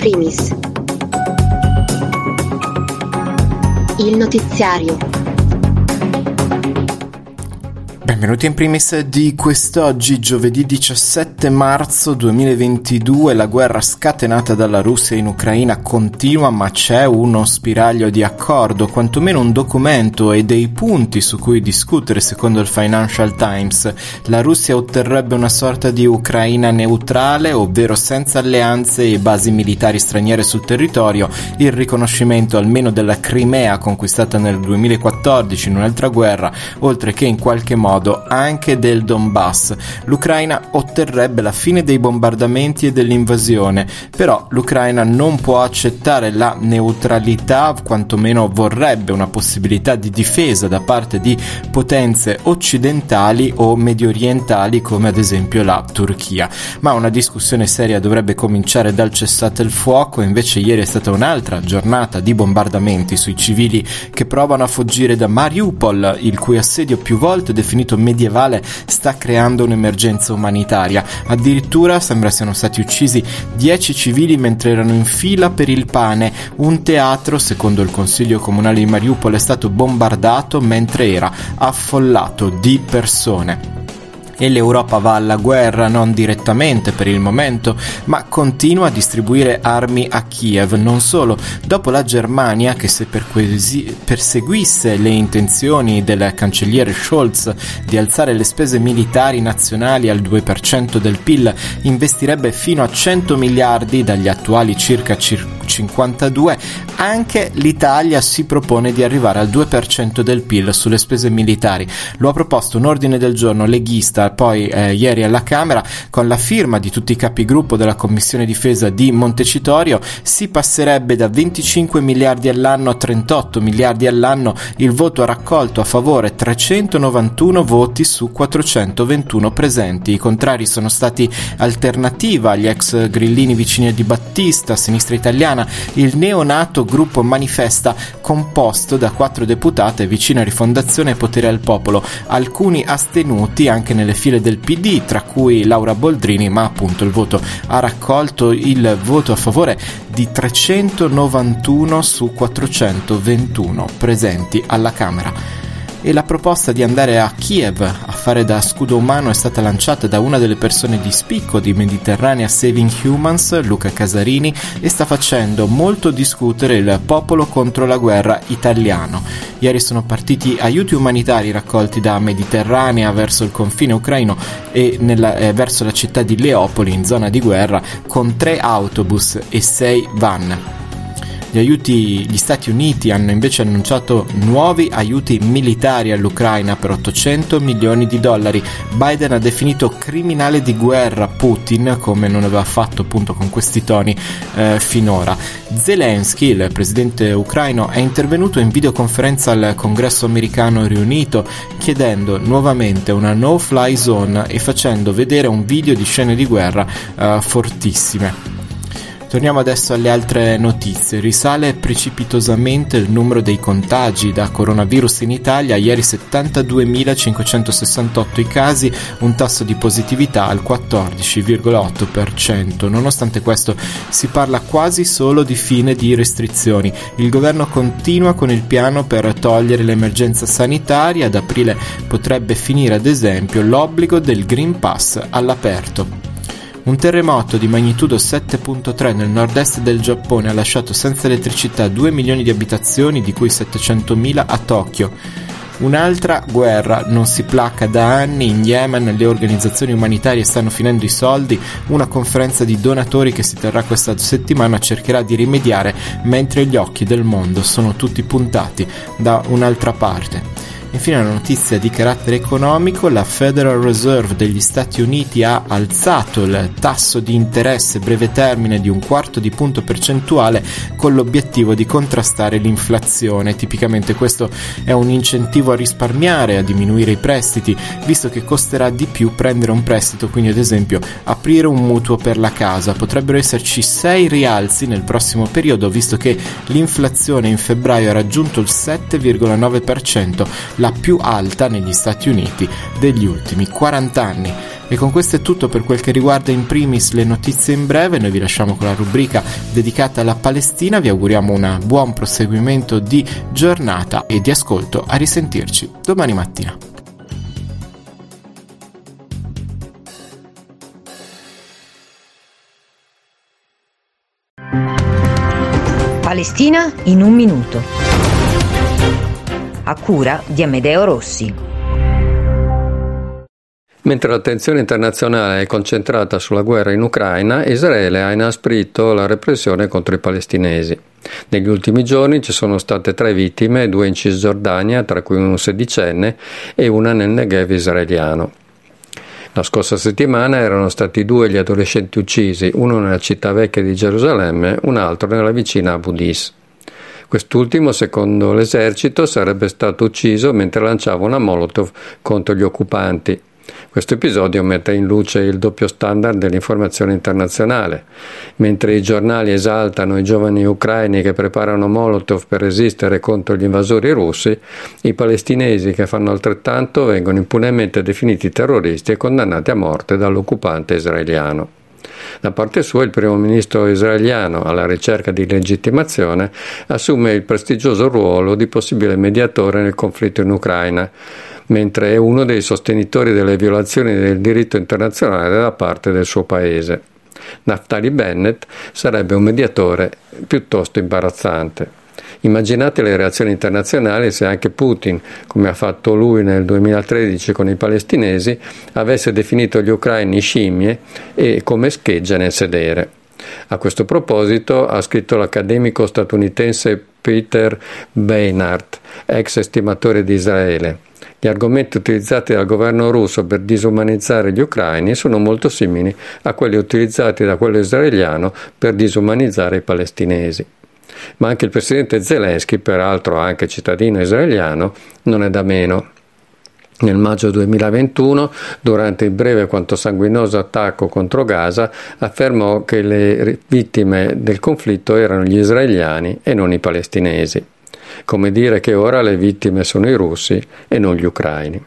primis. Il notiziario. Benvenuti in primis di quest'oggi, giovedì 17 marzo 2022. La guerra scatenata dalla Russia in Ucraina continua, ma c'è uno spiraglio di accordo, quantomeno un documento e dei punti su cui discutere, secondo il Financial Times. La Russia otterrebbe una sorta di Ucraina neutrale, ovvero senza alleanze e basi militari straniere sul territorio, il riconoscimento almeno della Crimea conquistata nel 2014 in un'altra guerra, oltre che in qualche modo modo anche del Donbass. L'Ucraina otterrebbe la fine dei bombardamenti e dell'invasione, però l'Ucraina non può accettare la neutralità, quantomeno vorrebbe una possibilità di difesa da parte di potenze occidentali o medio orientali come ad esempio la Turchia. Ma una discussione seria dovrebbe cominciare dal cessate il fuoco, invece ieri è stata un'altra giornata di bombardamenti sui civili che provano a fuggire da Mariupol, il cui assedio più volte definito spirito medievale sta creando un'emergenza umanitaria. Addirittura sembra siano stati uccisi 10 civili mentre erano in fila per il pane. Un teatro, secondo il Consiglio Comunale di Mariupol, è stato bombardato mentre era affollato di persone e l'Europa va alla guerra non direttamente per il momento, ma continua a distribuire armi a Kiev. Non solo, dopo la Germania, che se perquesi- perseguisse le intenzioni del cancelliere Scholz di alzare le spese militari nazionali al 2% del PIL, investirebbe fino a 100 miliardi dagli attuali circa 52, anche l'Italia si propone di arrivare al 2% del PIL sulle spese militari. Lo ha proposto un ordine del giorno leghista poi eh, ieri alla Camera con la firma di tutti i capigruppo della Commissione Difesa di Montecitorio si passerebbe da 25 miliardi all'anno a 38 miliardi all'anno. Il voto ha raccolto a favore 391 voti su 421 presenti. I contrari sono stati Alternativa, gli ex grillini vicini di Battista, Sinistra Italiana, il neonato gruppo Manifesta composto da quattro deputate vicine a Rifondazione e Potere al Popolo, alcuni astenuti anche nelle file del PD, tra cui Laura Boldrini, ma appunto il voto ha raccolto il voto a favore di 391 su 421 presenti alla Camera e la proposta di andare a Kiev a fare da scudo umano è stata lanciata da una delle persone di spicco di Mediterranea Saving Humans, Luca Casarini, e sta facendo molto discutere il popolo contro la guerra italiano. Ieri sono partiti aiuti umanitari raccolti da Mediterranea verso il confine ucraino e nella, eh, verso la città di Leopoli in zona di guerra con tre autobus e sei van. Gli, aiuti, gli Stati Uniti hanno invece annunciato nuovi aiuti militari all'Ucraina per 800 milioni di dollari. Biden ha definito criminale di guerra Putin, come non aveva fatto appunto con questi toni eh, finora. Zelensky, il presidente ucraino, è intervenuto in videoconferenza al congresso americano riunito chiedendo nuovamente una no-fly zone e facendo vedere un video di scene di guerra eh, fortissime. Torniamo adesso alle altre notizie. Risale precipitosamente il numero dei contagi da coronavirus in Italia, ieri 72.568 i casi, un tasso di positività al 14,8%. Nonostante questo si parla quasi solo di fine di restrizioni. Il governo continua con il piano per togliere l'emergenza sanitaria, ad aprile potrebbe finire ad esempio l'obbligo del Green Pass all'aperto. Un terremoto di magnitudo 7.3 nel nord-est del Giappone ha lasciato senza elettricità 2 milioni di abitazioni, di cui 700.000 a Tokyo. Un'altra guerra non si placca da anni in Yemen, le organizzazioni umanitarie stanno finendo i soldi, una conferenza di donatori che si terrà questa settimana cercherà di rimediare mentre gli occhi del mondo sono tutti puntati da un'altra parte. Infine una notizia di carattere economico, la Federal Reserve degli Stati Uniti ha alzato il tasso di interesse breve termine di un quarto di punto percentuale con l'obiettivo di contrastare l'inflazione. Tipicamente questo è un incentivo a risparmiare, a diminuire i prestiti, visto che costerà di più prendere un prestito, quindi ad esempio a aprire un mutuo per la casa. Potrebbero esserci sei rialzi nel prossimo periodo, visto che l'inflazione in febbraio ha raggiunto il 7,9%, la più alta negli Stati Uniti degli ultimi 40 anni. E con questo è tutto per quel che riguarda in primis le notizie in breve, noi vi lasciamo con la rubrica dedicata alla Palestina, vi auguriamo un buon proseguimento di giornata e di ascolto, a risentirci domani mattina. Palestina in un minuto. A cura di Amedeo Rossi. Mentre l'attenzione internazionale è concentrata sulla guerra in Ucraina, Israele ha inasprito la repressione contro i palestinesi. Negli ultimi giorni ci sono state tre vittime, due in Cisgiordania, tra cui un sedicenne, e una nel Negev israeliano. La scorsa settimana erano stati due gli adolescenti uccisi, uno nella città vecchia di Gerusalemme, un altro nella vicina Abu Dis. Quest'ultimo, secondo l'esercito, sarebbe stato ucciso mentre lanciava una molotov contro gli occupanti. Questo episodio mette in luce il doppio standard dell'informazione internazionale. Mentre i giornali esaltano i giovani ucraini che preparano Molotov per resistere contro gli invasori russi, i palestinesi che fanno altrettanto vengono impunemente definiti terroristi e condannati a morte dall'occupante israeliano. Da parte sua il primo ministro israeliano, alla ricerca di legittimazione, assume il prestigioso ruolo di possibile mediatore nel conflitto in Ucraina, mentre è uno dei sostenitori delle violazioni del diritto internazionale da parte del suo paese. Naftali Bennett sarebbe un mediatore piuttosto imbarazzante. Immaginate le reazioni internazionali se anche Putin, come ha fatto lui nel 2013 con i palestinesi, avesse definito gli ucraini scimmie e come schegge nel sedere. A questo proposito ha scritto l'accademico statunitense Peter Beinart, ex estimatore di Israele. Gli argomenti utilizzati dal governo russo per disumanizzare gli ucraini sono molto simili a quelli utilizzati da quello israeliano per disumanizzare i palestinesi. Ma anche il presidente Zelensky, peraltro anche cittadino israeliano, non è da meno. Nel maggio 2021, durante il breve quanto sanguinoso attacco contro Gaza, affermò che le vittime del conflitto erano gli israeliani e non i palestinesi. Come dire che ora le vittime sono i russi e non gli ucraini.